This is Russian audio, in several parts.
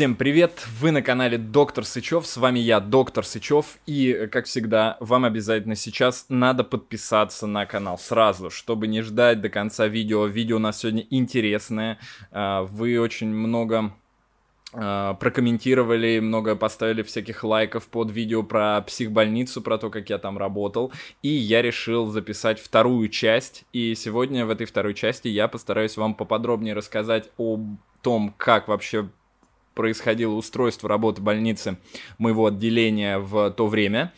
Всем привет! Вы на канале Доктор Сычев, с вами я, Доктор Сычев, и, как всегда, вам обязательно сейчас надо подписаться на канал сразу, чтобы не ждать до конца видео. Видео у нас сегодня интересное, а, вы очень много а, прокомментировали, много поставили всяких лайков под видео про психбольницу, про то, как я там работал, и я решил записать вторую часть, и сегодня в этой второй части я постараюсь вам поподробнее рассказать о том, как вообще происходило устройство работы больницы моего отделения в то время.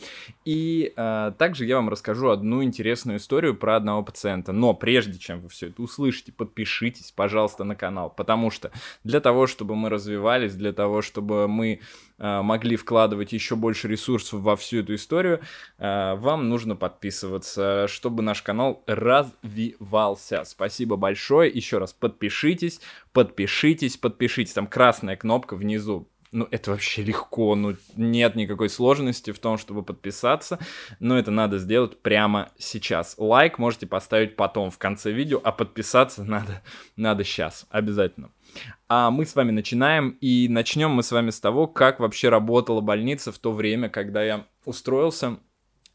И э, также я вам расскажу одну интересную историю про одного пациента. Но прежде чем вы все это услышите, подпишитесь, пожалуйста, на канал, потому что для того, чтобы мы развивались, для того, чтобы мы могли вкладывать еще больше ресурсов во всю эту историю, э, вам нужно подписываться, чтобы наш канал развивался. Спасибо большое. Еще раз подпишитесь, подпишитесь, подпишитесь. Там красная кнопка внизу ну, это вообще легко, ну, нет никакой сложности в том, чтобы подписаться, но это надо сделать прямо сейчас. Лайк можете поставить потом, в конце видео, а подписаться надо, надо сейчас, обязательно. А мы с вами начинаем, и начнем мы с вами с того, как вообще работала больница в то время, когда я устроился.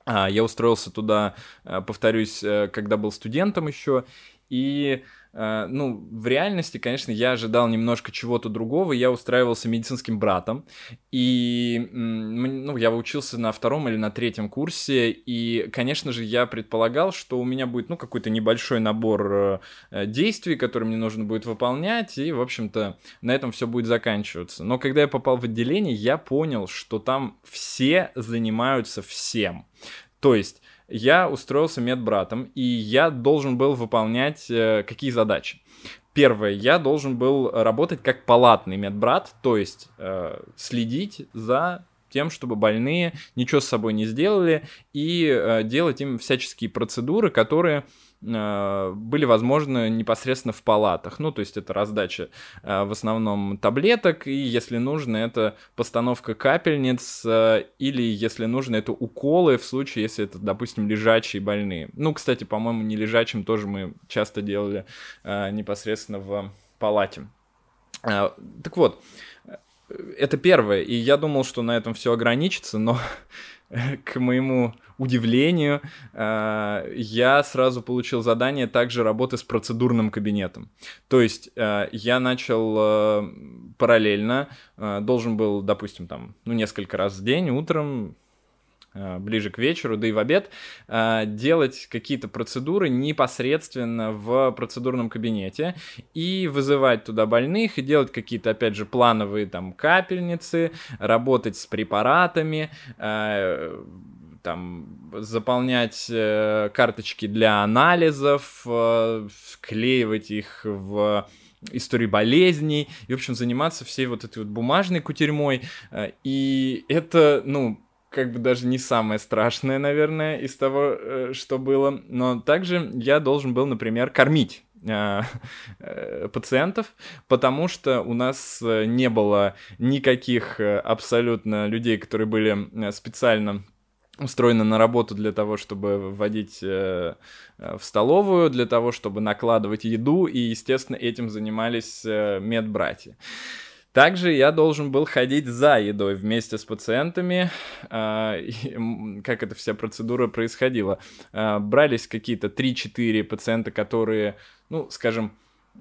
А, я устроился туда, э, повторюсь, э, когда был студентом еще, и ну, в реальности, конечно, я ожидал немножко чего-то другого. Я устраивался медицинским братом. И, ну, я учился на втором или на третьем курсе. И, конечно же, я предполагал, что у меня будет, ну, какой-то небольшой набор э, действий, которые мне нужно будет выполнять. И, в общем-то, на этом все будет заканчиваться. Но когда я попал в отделение, я понял, что там все занимаются всем. То есть я устроился медбратом, и я должен был выполнять э, какие задачи. Первое, я должен был работать как палатный медбрат, то есть э, следить за тем, чтобы больные ничего с собой не сделали и э, делать им всяческие процедуры, которые были возможны непосредственно в палатах. Ну, то есть это раздача э, в основном таблеток, и если нужно, это постановка капельниц, э, или если нужно, это уколы в случае, если это, допустим, лежачие больные. Ну, кстати, по-моему, не лежачим тоже мы часто делали непосредственно в палате. Так вот, это первое, и я думал, что на этом все ограничится, но к моему удивлению, э, я сразу получил задание также работы с процедурным кабинетом. То есть э, я начал э, параллельно, должен был, допустим, там, ну, несколько раз в день, утром, ближе к вечеру, да и в обед, делать какие-то процедуры непосредственно в процедурном кабинете и вызывать туда больных и делать какие-то, опять же, плановые там капельницы, работать с препаратами, там заполнять э, карточки для анализов, э, вклеивать их в истории болезней и, в общем, заниматься всей вот этой вот бумажной кутерьмой. Э, и это, ну, как бы даже не самое страшное, наверное, из того, э, что было. Но также я должен был, например, кормить пациентов, потому что у нас не было никаких абсолютно людей, которые были специально устроена на работу для того, чтобы вводить э, э, в столовую, для того, чтобы накладывать еду, и, естественно, этим занимались э, медбратья. Также я должен был ходить за едой вместе с пациентами. Э, как эта вся процедура происходила? Э, брались какие-то 3-4 пациента, которые, ну, скажем,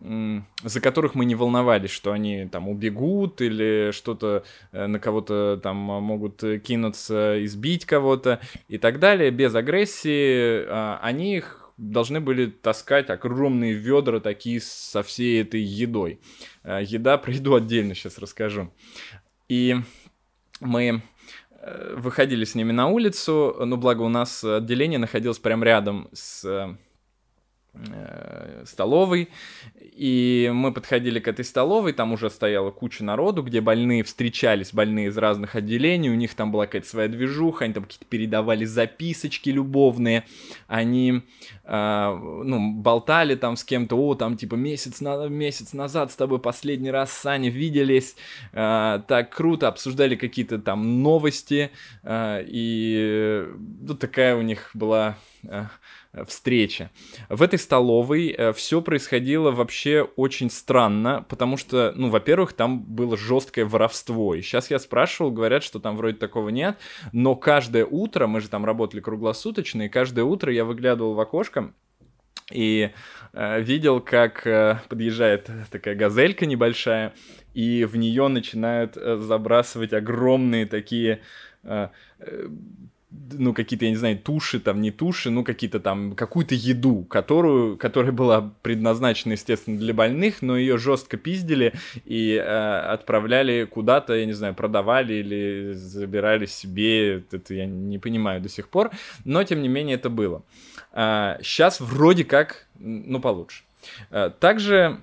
за которых мы не волновались, что они там убегут или что-то э, на кого-то там могут кинуться, избить кого-то и так далее, без агрессии, а, они их должны были таскать огромные ведра такие со всей этой едой. Э, еда, про еду отдельно сейчас расскажу. И мы э, выходили с ними на улицу, но благо у нас отделение находилось прямо рядом с Э, столовой, и мы подходили к этой столовой, там уже стояла куча народу, где больные встречались, больные из разных отделений, у них там была какая-то своя движуха, они там какие-то передавали записочки любовные, они, э, ну, болтали там с кем-то, о, там, типа, месяц, на, месяц назад с тобой последний раз с Саней виделись, э, так круто, обсуждали какие-то там новости, э, и, ну, такая у них была... Э, встреча. В этой столовой э, все происходило вообще очень странно, потому что, ну, во-первых, там было жесткое воровство. И сейчас я спрашивал, говорят, что там вроде такого нет, но каждое утро, мы же там работали круглосуточно, и каждое утро я выглядывал в окошко, и э, видел, как э, подъезжает такая газелька небольшая, и в нее начинают э, забрасывать огромные такие э, э ну, какие-то, я не знаю, туши, там, не туши, ну, какие-то там, какую-то еду, которую, которая была предназначена, естественно, для больных, но ее жестко пиздили и э, отправляли куда-то, я не знаю, продавали или забирали себе, это я не понимаю до сих пор, но, тем не менее, это было. Э, сейчас вроде как, ну, получше. Э, также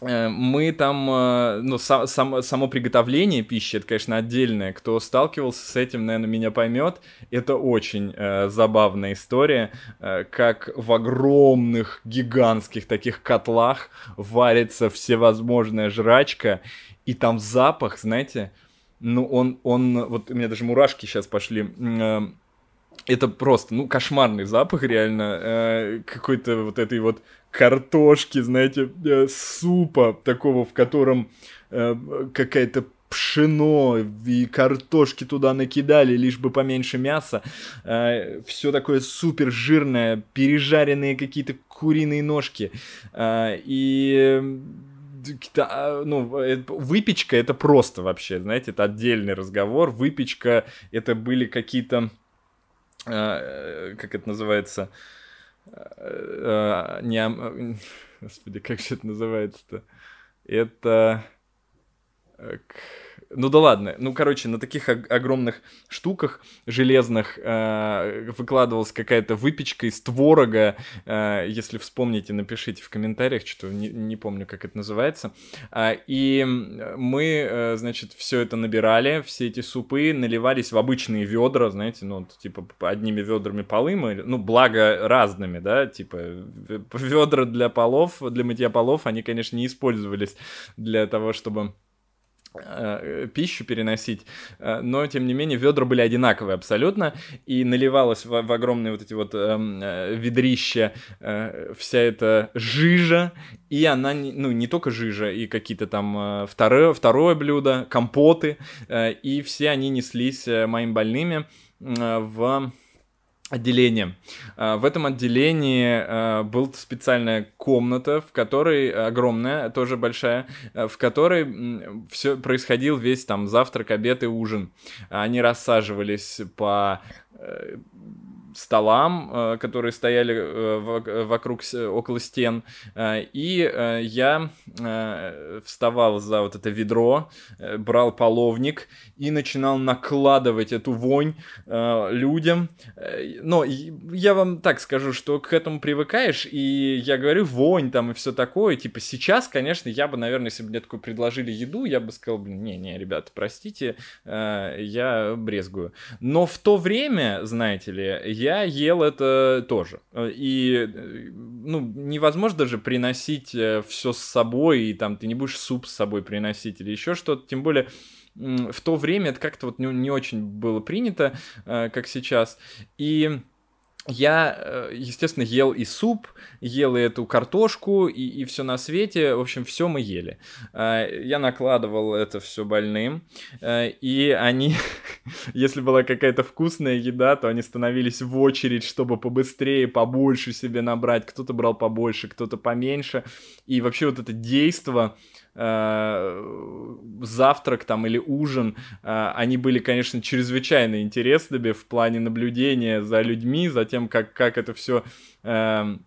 мы там, э, ну, сам, сам, само приготовление пищи, это, конечно, отдельное. Кто сталкивался с этим, наверное, меня поймет. Это очень э, забавная история, э, как в огромных, гигантских таких котлах варится всевозможная жрачка, и там запах, знаете, ну, он, он, вот у меня даже мурашки сейчас пошли, э, это просто, ну, кошмарный запах, реально, э, какой-то вот этой вот картошки, знаете, э, супа такого, в котором э, какая-то пшено и картошки туда накидали, лишь бы поменьше мяса. Э, все такое супер жирное, пережаренные какие-то куриные ножки. Э, и а, ну, выпечка это просто вообще, знаете, это отдельный разговор. Выпечка это были какие-то, э, как это называется, Э, не... Господи, как же это называется-то? Это... Ну да ладно, ну короче, на таких огромных штуках железных э, выкладывалась какая-то выпечка из творога. Э, если вспомните, напишите в комментариях, что не, не помню, как это называется. Э, и мы, э, значит, все это набирали, все эти супы наливались в обычные ведра, знаете, ну типа одними ведрами полы мы, ну благо разными, да, типа ведра для полов, для мытья полов, они, конечно, не использовались для того, чтобы пищу переносить, э, но тем не менее ведра были одинаковые абсолютно, и наливалась в, в огромные вот эти вот эм, э, ведрища э, вся эта жижа, и она, ну, не только жижа, и какие-то там э, второе, второе блюдо, компоты, э, и все они неслись э, моим больными э, в отделение. А, в этом отделении а, была специальная комната, в которой огромная, тоже большая, а, в которой все происходил весь там завтрак, обед и ужин. Они рассаживались по э, столам, э, которые стояли э, вокруг, около стен, э, и я вставал за вот это ведро, брал половник и начинал накладывать эту вонь людям. Но я вам так скажу, что к этому привыкаешь, и я говорю вонь там и все такое, типа сейчас, конечно, я бы, наверное, если бы мне такое предложили еду, я бы сказал, блин, не-не, ребята, простите, я брезгую. Но в то время, знаете ли, я ел это тоже. И, ну, невозможно даже приносить э, все с собой, и там ты не будешь суп с собой приносить или еще что-то, тем более в то время это как-то вот не, не очень было принято, э, как сейчас. И я, э, естественно, ел и суп, ел и эту картошку, и, и все на свете. В общем, все мы ели. Э, я накладывал это все больным, э, и они, если была какая-то вкусная еда, то они становились в очередь, чтобы побыстрее, побольше себе набрать. Кто-то брал побольше, кто-то поменьше. И вообще вот это действие завтрак там или ужин, э, они были, конечно, чрезвычайно интересными в плане наблюдения за людьми, за тем, как, как это все эм,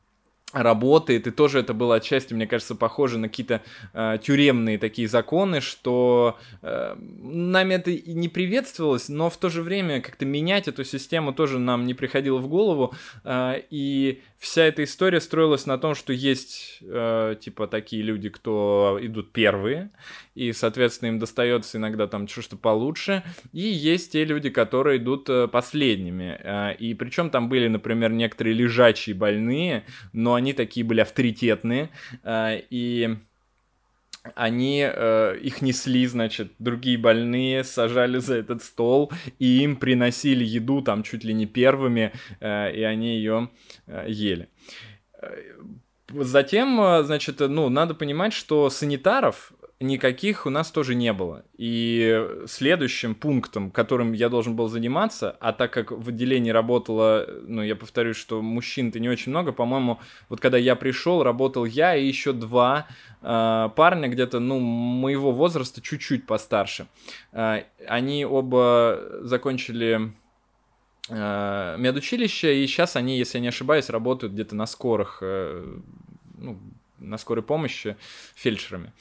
работает, и тоже это было отчасти, мне кажется, похоже на какие-то э, тюремные такие законы, что э, нами это и не приветствовалось, но в то же время как-то менять эту систему тоже нам не приходило в голову, э, и вся эта история строилась на том, что есть э, типа такие люди, кто идут первые, и, соответственно, им достается иногда там что-то получше, и есть те люди, которые идут э, последними, э, и причем там были, например, некоторые лежачие больные, но они такие были авторитетные, э, и они э, их несли, значит, другие больные сажали за этот стол и им приносили еду там чуть ли не первыми, э, и они ее э, ели. Затем, э, значит, ну, надо понимать, что санитаров никаких у нас тоже не было. И следующим пунктом, которым я должен был заниматься, а так как в отделении работало, ну, я повторюсь, что мужчин-то не очень много, по-моему, вот когда я пришел, работал я и еще два э, парня где-то, ну, моего возраста, чуть-чуть постарше. Э, они оба закончили э, медучилище, и сейчас они, если я не ошибаюсь, работают где-то на скорых, э, ну, на скорой помощи фельдшерами.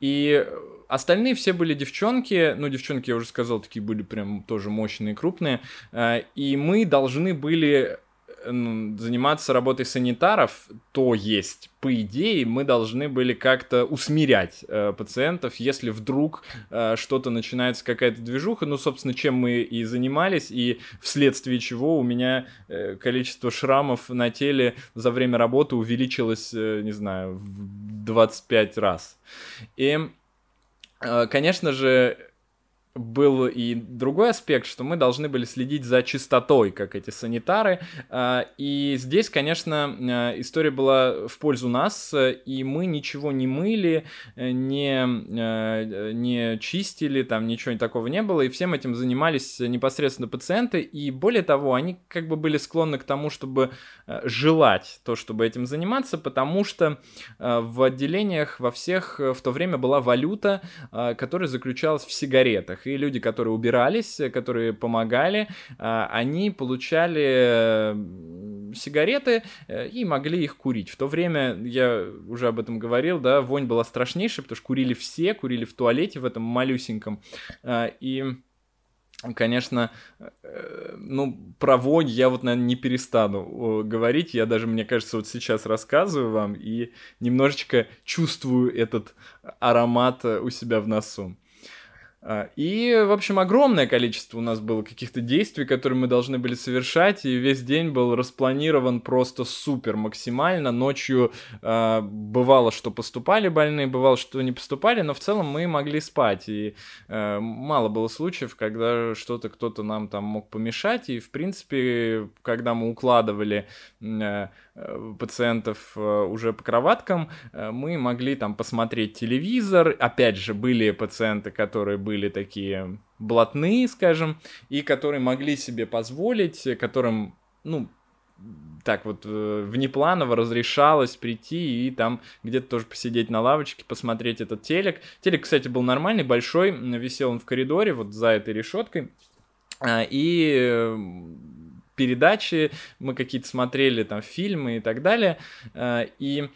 И остальные все были девчонки, ну, девчонки, я уже сказал, такие были прям тоже мощные, крупные, э, и мы должны были заниматься работой санитаров, то есть, по идее, мы должны были как-то усмирять э, пациентов, если вдруг э, что-то начинается, какая-то движуха, ну, собственно, чем мы и занимались, и вследствие чего у меня э, количество шрамов на теле за время работы увеличилось, э, не знаю, в 25 раз. И, э, конечно же, был и другой аспект, что мы должны были следить за чистотой, как эти санитары. А, и здесь, конечно, а, история была в пользу нас, и мы ничего не мыли, не, а, не чистили, там ничего такого не было, и всем этим занимались непосредственно пациенты, и более того, они как бы были склонны к тому, чтобы желать то, чтобы этим заниматься, потому что в отделениях во всех в то время была валюта, которая заключалась в сигаретах и люди, которые убирались, которые помогали, а, они получали сигареты э, и могли их курить. В то время, я уже об этом говорил, да, вонь была страшнейшая, потому что курили все, курили в туалете в этом малюсеньком. А, и Конечно, э, ну, про вонь я вот, наверное, не перестану говорить. Я даже, мне кажется, вот сейчас рассказываю вам и немножечко чувствую этот аромат э, у себя в носу. А, и, в общем, огромное количество у нас было каких-то действий, которые мы должны были совершать, и весь день был распланирован просто супер максимально. Ночью э, бывало, что поступали больные, бывало, что не поступали, но в целом мы могли спать. И э, мало было случаев, когда что-то кто-то нам там мог помешать. И, в принципе, когда мы укладывали э, пациентов э, уже по кроваткам, э, мы могли там посмотреть телевизор. Опять же, были пациенты, которые были такие блатные, скажем, и которые могли себе позволить, которым, ну, так вот внепланово разрешалось прийти и там где-то тоже посидеть на лавочке, посмотреть этот телек. Телек, кстати, был нормальный, большой, висел он в коридоре, вот за этой решеткой. И передачи, мы какие-то смотрели там фильмы и так далее. Э, и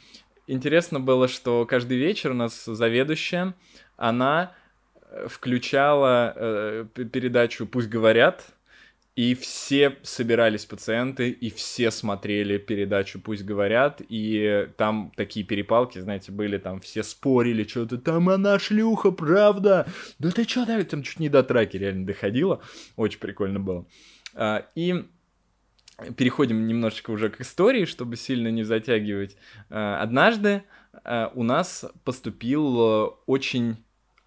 интересно было, что каждый вечер у нас заведующая, она э, включала э, передачу «Пусть говорят», и все собирались пациенты, и все смотрели передачу «Пусть говорят», и там такие перепалки, знаете, были, там все спорили, что-то там она шлюха, правда? Да ты что, там чуть не до траки реально доходило, очень прикольно было. И переходим немножечко уже к истории, чтобы сильно не затягивать. Э, однажды э, у нас поступил э, очень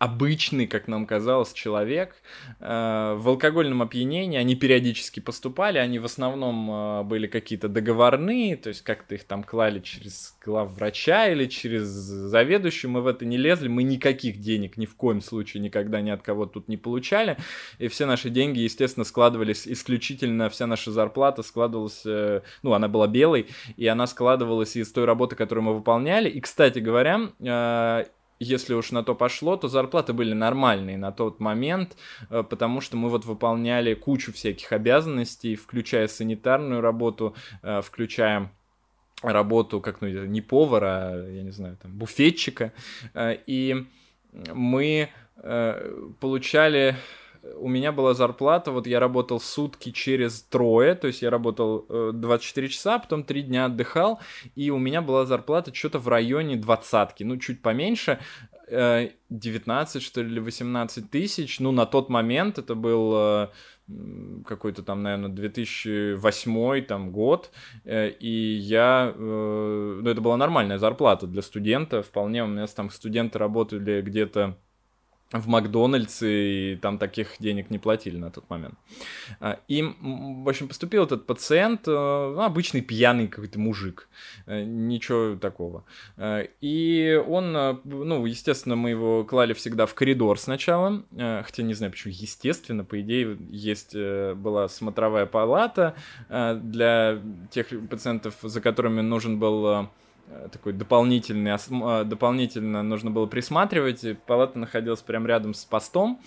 обычный, как нам казалось, человек. Э, в алкогольном опьянении. Они периодически поступали, они в основном э, были какие-то договорные, то есть как-то их там клали через главврача или через заведующую, мы в это не лезли, мы никаких денег ни в коем случае никогда ни от кого тут не получали, и все наши деньги, естественно, складывались исключительно, вся наша зарплата складывалась, э, ну, она была белой, и она складывалась из той работы, которую мы выполняли, и, кстати говоря, если уж на то пошло, то зарплаты были нормальные на тот момент, э, потому что мы вот выполняли кучу всяких обязанностей, включая санитарную работу, э, включая работу как, ну, не повара, а, я не знаю, там, буфетчика, э, и мы получали у меня была зарплата, вот я работал сутки через трое, то есть я работал 24 часа, потом 3 дня отдыхал, и у меня была зарплата что-то в районе двадцатки, ну, чуть поменьше. 19, что ли, или 18 тысяч. Ну, на тот момент это был какой-то там, наверное, 2008 там год, и я, ну, это была нормальная зарплата для студента, вполне у меня там студенты работали где-то в Макдональдсе, и там таких денег не платили на тот момент. А, и, в общем, поступил этот пациент, э, ну, обычный пьяный какой-то мужик, э, ничего такого. Э, и он, ну, естественно, мы его клали всегда в коридор сначала, хотя не знаю почему, естественно, по идее, есть была смотровая палата для тех пациентов, за которыми нужен был такой дополнительный, э, дополнительно нужно было присматривать. И палата находилась прямо рядом с постом.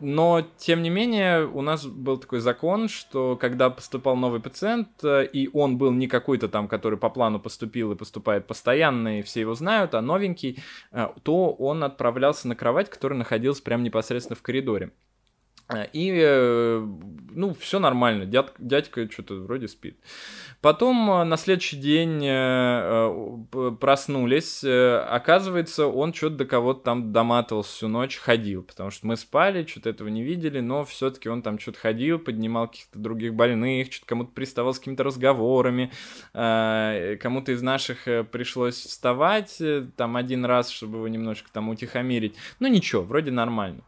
Но, тем не менее, у нас был такой закон, что когда поступал новый пациент, э, и он был не какой-то там, который по плану поступил и поступает постоянно, и все его знают, а новенький, то он отправлялся на кровать, которая находилась прямо непосредственно в коридоре. И, ну, все нормально, дядь, дядька что-то вроде спит. Потом э, на следующий день э, э, проснулись, оказывается, он что-то до кого-то там доматывался всю ночь, ходил, потому что мы спали, что-то этого не видели, но все-таки он там что-то ходил, поднимал каких-то других больных, что-то кому-то приставал с какими-то разговорами, кому-то из наших пришлось вставать там один раз, чтобы его немножко там утихомирить, ну ничего, вроде нормально.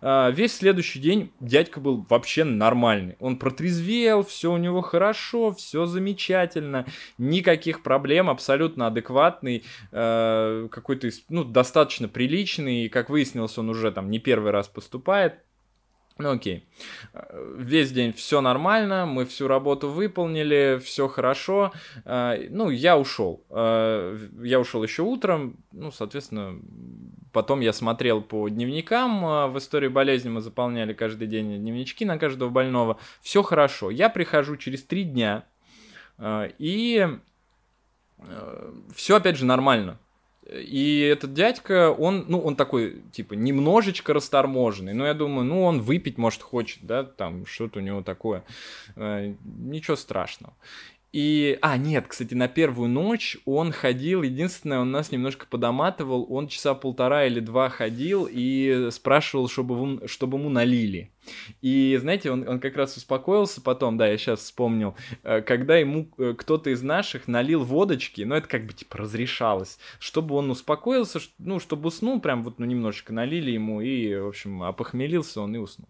Весь следующий день дядька был вообще нормальный, он протрезвел, все у него хорошо, все замечательно, никаких проблем, абсолютно адекватный, э, какой-то, ну, достаточно приличный, и, как выяснилось, он уже там не первый раз поступает, ну окей. Весь день все нормально, мы всю работу выполнили, все хорошо. Э, ну, я ушел. Э, я ушел еще утром. Ну, соответственно, потом я смотрел по дневникам. Э, в истории болезни мы заполняли каждый день дневнички на каждого больного. Все хорошо. Я прихожу через три дня и э, все опять же нормально. И этот дядька, он, ну, он такой, типа, немножечко расторможенный. Но я думаю, ну, он выпить, может, хочет, да, там, что-то у него такое. Э, ничего страшного. И, а, нет, кстати, на первую ночь он ходил, единственное, он нас немножко подоматывал, он часа полтора или два ходил и спрашивал, чтобы, ему, чтобы ему налили. И, знаете, он, он как раз успокоился потом, да, я сейчас вспомнил, э, когда ему э, кто-то из наших налил водочки, ну, это как бы, типа, разрешалось, чтобы он успокоился, ну, чтобы уснул, прям вот, ну, немножечко налили ему, и, в общем, опохмелился он и уснул.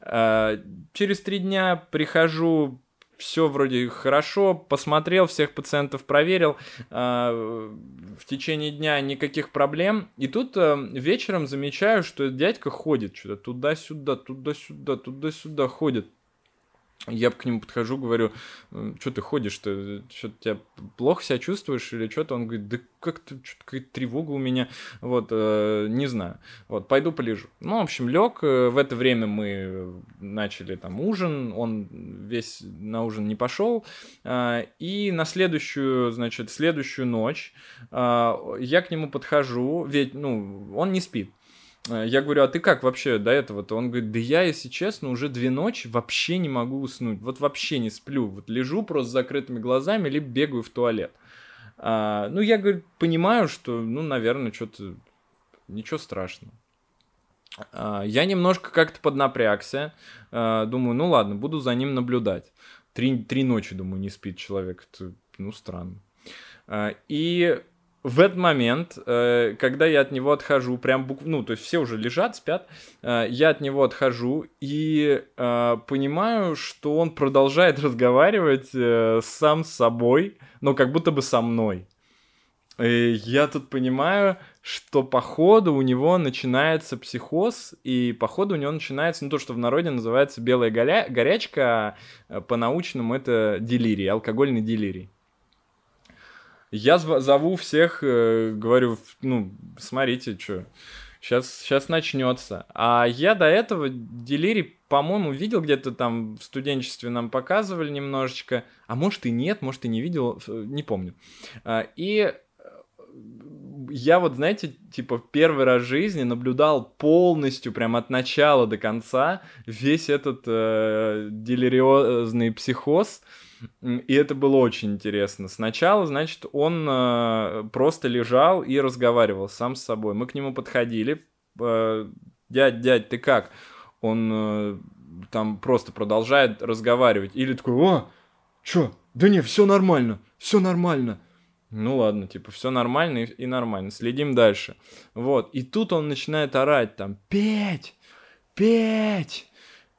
Э, через три дня прихожу все вроде хорошо, посмотрел, всех пациентов проверил, э, в течение дня никаких проблем. И тут э, вечером замечаю, что дядька ходит что-то туда-сюда, туда-сюда, туда-сюда ходит. Я к нему подхожу, говорю, что ты ходишь-то, что ты тебя плохо себя чувствуешь или что-то? Он говорит, да как-то какая-то тревога у меня, вот, э, не знаю, вот, пойду полежу. Ну, в общем, лег, э, в это время мы начали там ужин, он весь на ужин не пошел, э, и на следующую, значит, следующую ночь э, я к нему подхожу, ведь, ну, он не спит, я говорю, а ты как вообще до этого-то? Он говорит, да я, если честно, уже две ночи вообще не могу уснуть. Вот вообще не сплю. Вот лежу просто с закрытыми глазами, либо бегаю в туалет. А, ну, я, говорю, понимаю, что, ну, наверное, что-то... Ничего страшного. А, я немножко как-то поднапрягся. А, думаю, ну ладно, буду за ним наблюдать. Три, три ночи, думаю, не спит человек. Это, ну, странно. А, и в этот момент, э, когда я от него отхожу, прям бук... ну, то есть все уже лежат, спят, э, я от него отхожу и э, понимаю, что он продолжает разговаривать сам с собой, но как будто бы со мной. И я тут понимаю, что походу у него начинается психоз, и походу у него начинается, ну, то, что в народе называется белая горя... горячка, а по-научному это делирий, алкогольный делирий. Я зову всех, э, говорю, ну, смотрите, что, сейчас, сейчас начнется. А я до этого Делири, по-моему, видел где-то там в студенчестве нам показывали немножечко, а может и нет, может и не видел, не помню. А, и я вот, знаете, типа первый раз в жизни наблюдал полностью, прям от начала до конца, весь этот э, делириозный психоз. И это было очень интересно. Сначала, значит, он э, просто лежал и разговаривал сам с собой. Мы к нему подходили. Э, дядь, дядь, ты как? Он э, там просто продолжает разговаривать. Или такой, о, чё? Да не, все нормально, все нормально. Ну ладно, типа, все нормально и, и нормально. Следим дальше. Вот. И тут он начинает орать там, Петь! Петь!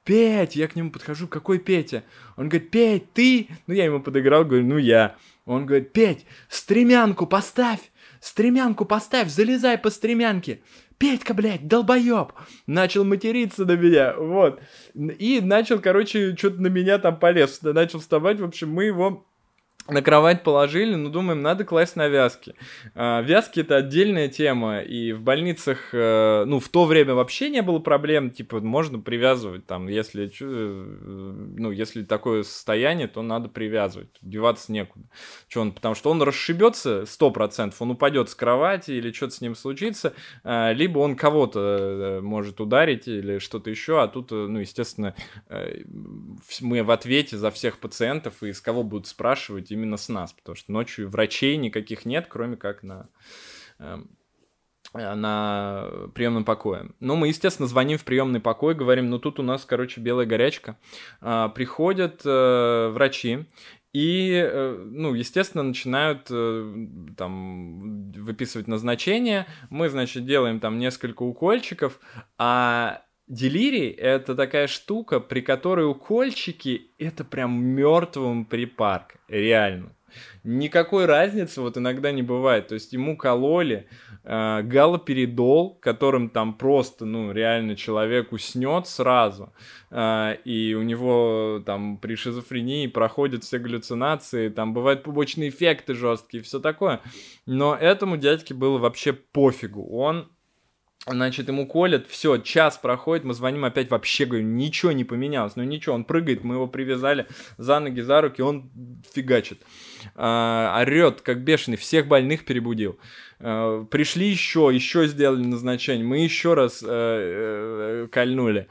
Петь! Я к нему подхожу, какой Петя? Он говорит, Петь, ты? Ну, я ему подыграл, говорю, ну, я. Он говорит, Петь, стремянку поставь! Стремянку поставь, залезай по стремянке. Петька, блядь, долбоеб! Начал материться на меня, вот. И начал, короче, что-то на меня там полез. Начал вставать, в общем, мы его на кровать положили, ну, думаем, надо класть на вязки. А, вязки это отдельная тема, и в больницах, э, ну, в то время вообще не было проблем, типа, можно привязывать, там, если, э, ну, если такое состояние, то надо привязывать, деваться некуда. Че он, потому что он расшибется 100%, он упадет с кровати или что-то с ним случится, а, либо он кого-то э, может ударить или что-то еще, а тут, ну, естественно, мы в ответе за всех пациентов, и с кого будут спрашивать, именно с нас, потому что ночью врачей никаких нет, кроме как на эм, на приемном покое. Ну, мы, естественно, звоним в приемный покой, говорим, ну, тут у нас, короче, белая горячка. А, приходят э, врачи, и, э, ну, естественно, начинают э, там выписывать назначение. Мы, значит, делаем там несколько укольчиков, а Делирий — это такая штука, при которой укольчики — это прям мертвым припарк, реально. Никакой разницы вот иногда не бывает. То есть ему кололи э, галоперидол, которым там просто, ну, реально человек уснет сразу. Э, и у него там при шизофрении проходят все галлюцинации, там бывают побочные эффекты жесткие, все такое. Но этому дядьке было вообще пофигу. Он Значит, ему колят, все, час проходит, мы звоним опять, вообще, говорю, ничего не поменялось, ну ничего, он прыгает, мы его привязали за ноги, за руки, он фигачит, а, орет, как бешеный, всех больных перебудил. А, пришли еще, еще сделали назначение, мы еще раз а, а, кольнули,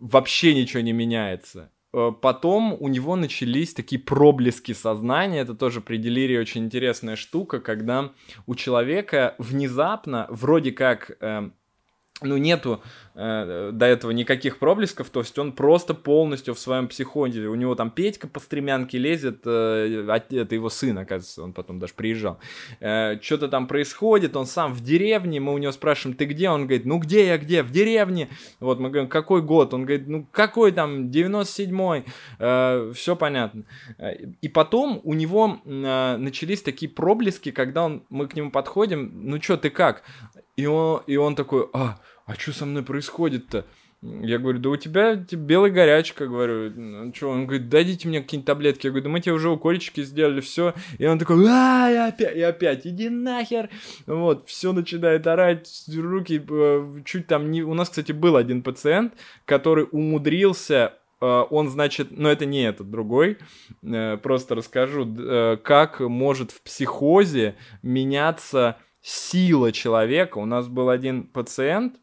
вообще ничего не меняется. Э, потом у него начались такие проблески сознания, это тоже при делирии очень интересная штука, когда у человека внезапно, вроде как, э, ну, нету э, до этого никаких проблесков, то есть он просто полностью в своем психозе. У него там Петька по стремянке лезет, э, это его сын, оказывается, он потом даже приезжал. Э, что-то там происходит, он сам в деревне, мы у него спрашиваем, ты где? Он говорит, ну где я, где? В деревне. Вот мы говорим, какой год? Он говорит, ну какой там, 97-й, э, все понятно. Э, и потом у него э, начались такие проблески, когда он, мы к нему подходим, ну что, ты как? И он, и он такой, а, а что со мной происходит-то? Я говорю, да у тебя белая горячка, говорю. Ну, что? Он говорит, дайте мне какие-нибудь таблетки. Я говорю, да мы тебе уже укольчики сделали, все. И он такой, а, и опять, и опять, иди нахер. Вот, все начинает орать, руки э, чуть там не... У нас, кстати, был один пациент, который умудрился э, он, значит, но ну, это не этот, другой, э, просто расскажу, как может в психозе меняться сила человека. У нас был один пациент,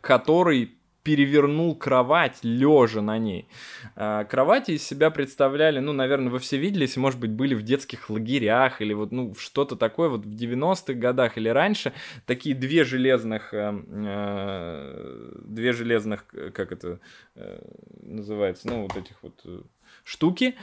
который перевернул кровать, лежа на ней. Э, кровати из себя представляли, ну, наверное, вы все видели, если, может быть, были в детских лагерях или вот, ну, что-то такое вот в 90-х годах или раньше, такие две железных, э, две железных, как это называется, ну, вот этих вот штуки,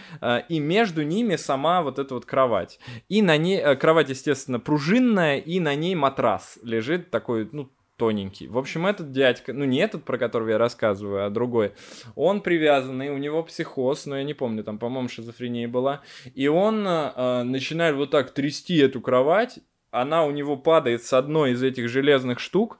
и между ними сама вот эта вот кровать. И на ней, кровать, естественно, пружинная, и на ней матрас лежит такой, ну, тоненький. В общем, этот дядька, ну не этот, про которого я рассказываю, а другой, он привязанный, у него психоз, но я не помню, там, по-моему, шизофрения была, и он э, начинает вот так трясти эту кровать, она у него падает с одной из этих железных штук,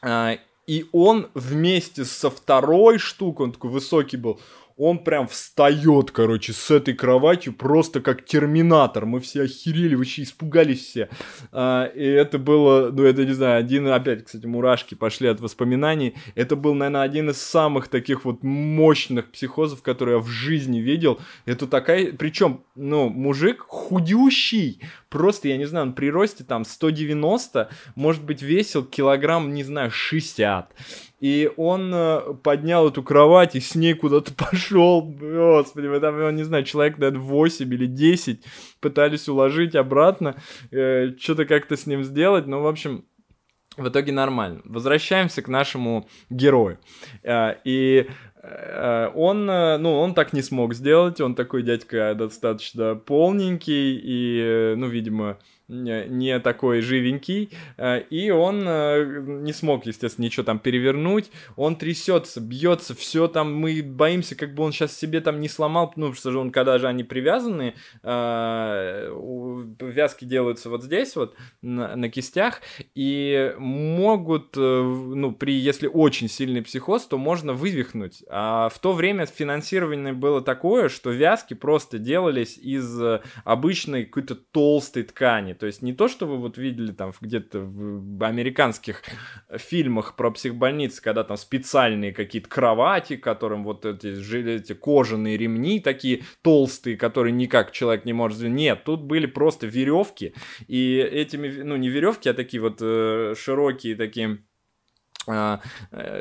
э, и он вместе со второй штукой, он такой высокий был, он прям встает, короче, с этой кроватью, просто как терминатор. Мы все охерели, вообще испугались все. А, и это было, ну, это, не знаю, один, опять, кстати, мурашки пошли от воспоминаний. Это был, наверное, один из самых таких вот мощных психозов, которые я в жизни видел. Это такая, причем, ну, мужик худющий, просто, я не знаю, он при росте там 190, может быть, весил килограмм, не знаю, 60. И он э, поднял эту кровать и с ней куда-то пошел. Господи, мы там, я не знаю, человек, наверное, 8 или 10 пытались уложить обратно, э, что-то как-то с ним сделать. Ну, в общем, в итоге нормально. Возвращаемся к нашему герою. Э, и он, э, ну, он так не смог сделать, он такой дядька достаточно полненький и, ну, видимо, не такой живенький, э, и он э, не смог, естественно, ничего там перевернуть, он трясется, бьется, все там, мы боимся, как бы он сейчас себе там не сломал, ну, потому что он, когда же они привязаны, э, вязки делаются вот здесь вот, на, на кистях, и могут, ну, при, если очень сильный психоз, то можно вывихнуть, а в то время финансирование было такое, что вязки просто делались из обычной какой-то толстой ткани, то есть не то, что вы вот видели там где-то в американских фильмах про психбольницы, когда там специальные какие-то кровати, которым вот эти, эти кожаные ремни такие толстые, которые никак человек не может... Нет, тут были просто веревки, и этими, ну не веревки, а такие вот э, широкие такие э,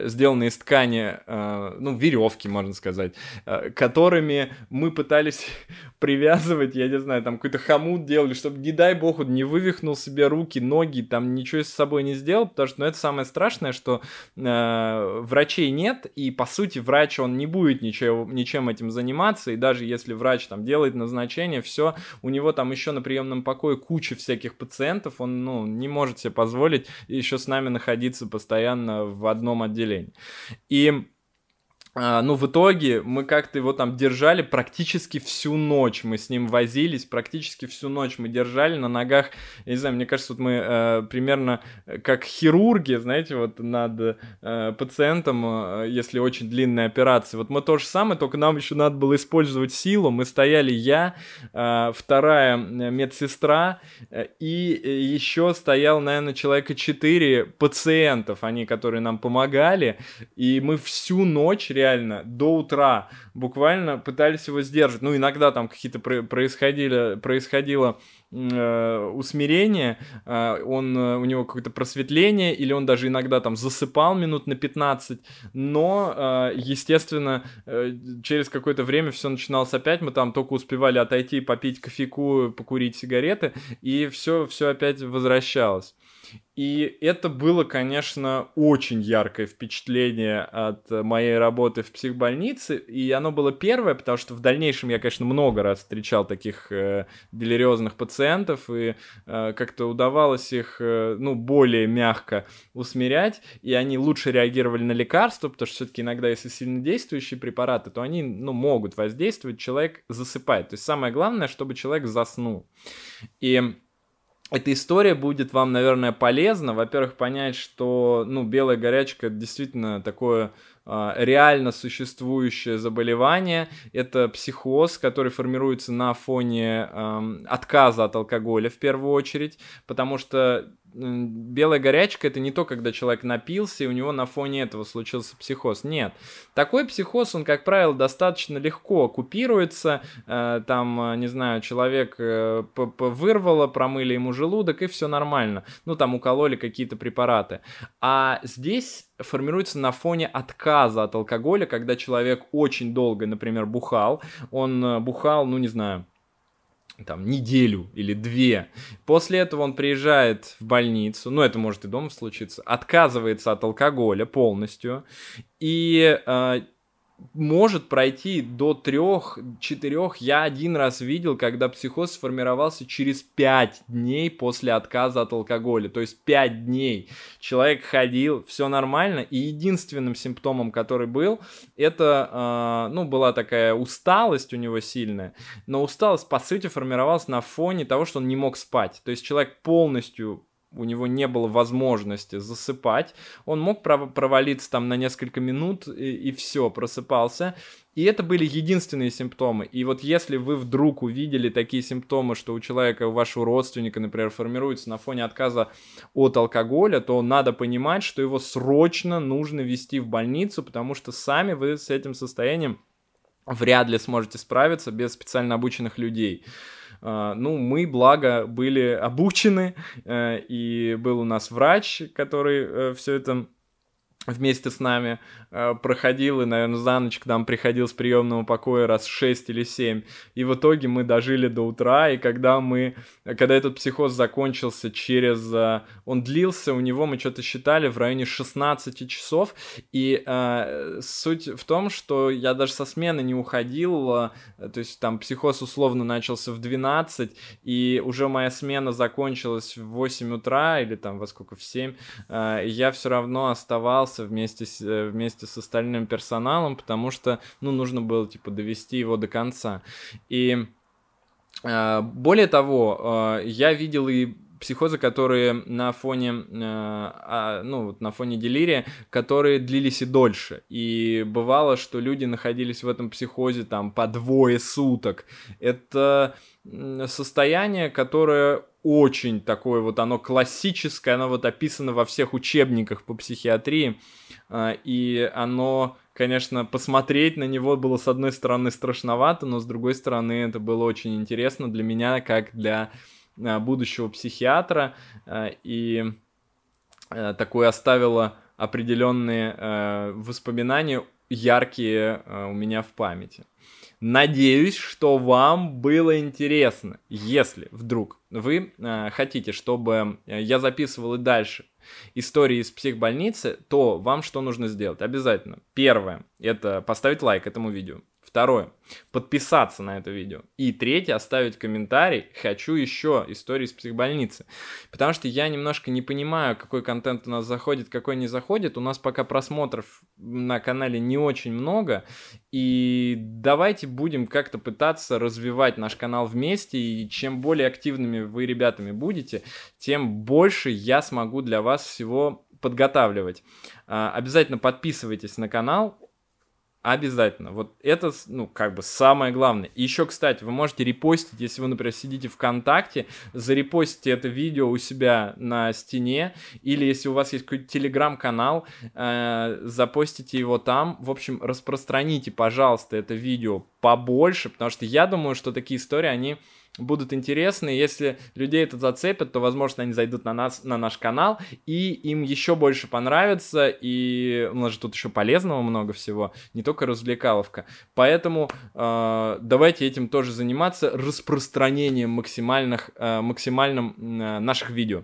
сделанные из ткани, а, ну, веревки, можно сказать, а, которыми мы пытались привязывать, я не знаю, там какой-то хомут делали, чтобы, не дай бог, он не вывихнул себе руки, ноги, там ничего с собой не сделал, потому что, ну, это самое страшное, что э, врачей нет, и, по сути, врач, он не будет ничего, ничем этим заниматься, и даже если врач там делает назначение, все, у него там еще на приемном покое куча всяких пациентов, он, ну, не может себе позволить еще с нами находиться постоянно в одном отделении. И а, ну, в итоге мы как-то его там держали практически всю ночь. Мы с ним возились, практически всю ночь мы держали на ногах. Я не знаю, мне кажется, вот мы э, примерно как хирурги, знаете, вот над э, пациентом, э, если очень длинная операция. Вот мы то же самое, только нам еще надо было использовать силу. Мы стояли я, э, вторая медсестра, э, и еще стоял, наверное, человека четыре пациентов, они, которые нам помогали. И мы всю ночь реально до утра буквально пытались его сдержать. Ну, иногда там какие-то происходили, происходило э, усмирение, э, он, э, у него какое-то просветление, или он даже иногда там засыпал минут на 15, но, э, естественно, э, через какое-то время все начиналось опять, мы там только успевали отойти, попить кофейку, покурить сигареты, и все, все опять возвращалось. И это было, конечно, очень яркое впечатление от моей работы в психбольнице. И оно было первое, потому что в дальнейшем я, конечно, много раз встречал таких э, делириозных пациентов, и э, как-то удавалось их, э, ну, более мягко усмирять, и они лучше реагировали на лекарства, потому что все-таки иногда, если сильно действующие препараты, то они, ну, могут воздействовать, человек засыпает. То есть самое главное, чтобы человек заснул. И эта история будет вам, наверное, полезна. Во-первых, понять, что, ну, белая горячка действительно такое а, реально существующее заболевание. Это психоз, который формируется на фоне э, отказа от алкоголя в первую очередь, потому что белая горячка это не то, когда человек напился, и у него на фоне этого случился психоз. Нет. Такой психоз, он, как правило, достаточно легко купируется. Э, там, э, не знаю, человек э, вырвало, промыли ему желудок, и все нормально. Ну, там укололи какие-то препараты. А здесь формируется на фоне отказа от алкоголя, когда человек очень долго, например, бухал. Он бухал, ну, не знаю, там, неделю или две. После этого он приезжает в больницу, ну, это может и дома случиться, отказывается от алкоголя полностью, и э, может пройти до трех-четырех. Я один раз видел, когда психоз сформировался через пять дней после отказа от алкоголя. То есть пять дней. Человек ходил, все нормально. И единственным симптомом, который был, это, э, ну, была такая усталость у него сильная. Но усталость, по сути, формировалась на фоне того, что он не мог спать. То есть человек полностью у него не было возможности засыпать, он мог провалиться там на несколько минут и, и все, просыпался. И это были единственные симптомы. И вот если вы вдруг увидели такие симптомы, что у человека, у вашего родственника, например, формируется на фоне отказа от алкоголя, то надо понимать, что его срочно нужно вести в больницу, потому что сами вы с этим состоянием вряд ли сможете справиться без специально обученных людей. Э, ну, мы, благо, были обучены, э, и был у нас врач, который э, все это вместе с нами э, проходил и, наверное, за ночь к нам приходил с приемного покоя раз 6 или 7. И в итоге мы дожили до утра, и когда мы, когда этот психоз закончился через... Э, он длился, у него мы что-то считали в районе 16 часов, и э, суть в том, что я даже со смены не уходил, э, то есть там психоз условно начался в 12, и уже моя смена закончилась в 8 утра, или там во сколько, в 7, э, и я все равно оставался остался вместе с, э, вместе с остальным персоналом, потому что, ну, нужно было, типа, довести его до конца. И э, более того, э, я видел и психозы, которые на фоне, э, а, ну, вот на фоне делирия, которые длились и дольше. И бывало, что люди находились в этом психозе там по двое суток. Это состояние, которое очень такое вот, оно классическое, оно вот описано во всех учебниках по психиатрии, а, и оно, конечно, посмотреть на него было с одной стороны страшновато, но с другой стороны это было очень интересно для меня, как для будущего психиатра, а, и такое оставило определенные воспоминания яркие у меня в памяти. Надеюсь, что вам было интересно. Если вдруг вы э, хотите, чтобы э, я записывал и дальше истории из психбольницы, то вам что нужно сделать? Обязательно. Первое, это поставить лайк этому видео. Второе. Подписаться на это видео. И третье. Оставить комментарий. Хочу еще истории из психбольницы. Потому что я немножко не понимаю, какой контент у нас заходит, какой не заходит. У нас пока просмотров на канале не очень много. И давайте будем как-то пытаться развивать наш канал вместе. И чем более активными вы ребятами будете, тем больше я смогу для вас всего подготавливать. А, обязательно подписывайтесь на канал, Обязательно. Вот это, ну, как бы самое главное. И еще, кстати, вы можете репостить, если вы, например, сидите ВКонтакте, зарепостите это видео у себя на стене, или если у вас есть какой-то телеграм-канал, э, запостите его там. В общем, распространите, пожалуйста, это видео побольше, потому что я думаю, что такие истории, они будут интересны. Если людей это зацепит, то, возможно, они зайдут на нас, на наш канал, и им еще больше понравится, и у нас же тут еще полезного много всего, не только развлекаловка. Поэтому э, давайте этим тоже заниматься, распространением максимальных, э, максимальным э, наших видео.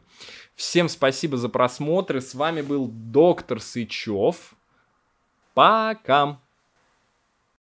Всем спасибо за просмотры. С вами был доктор Сычев. Пока!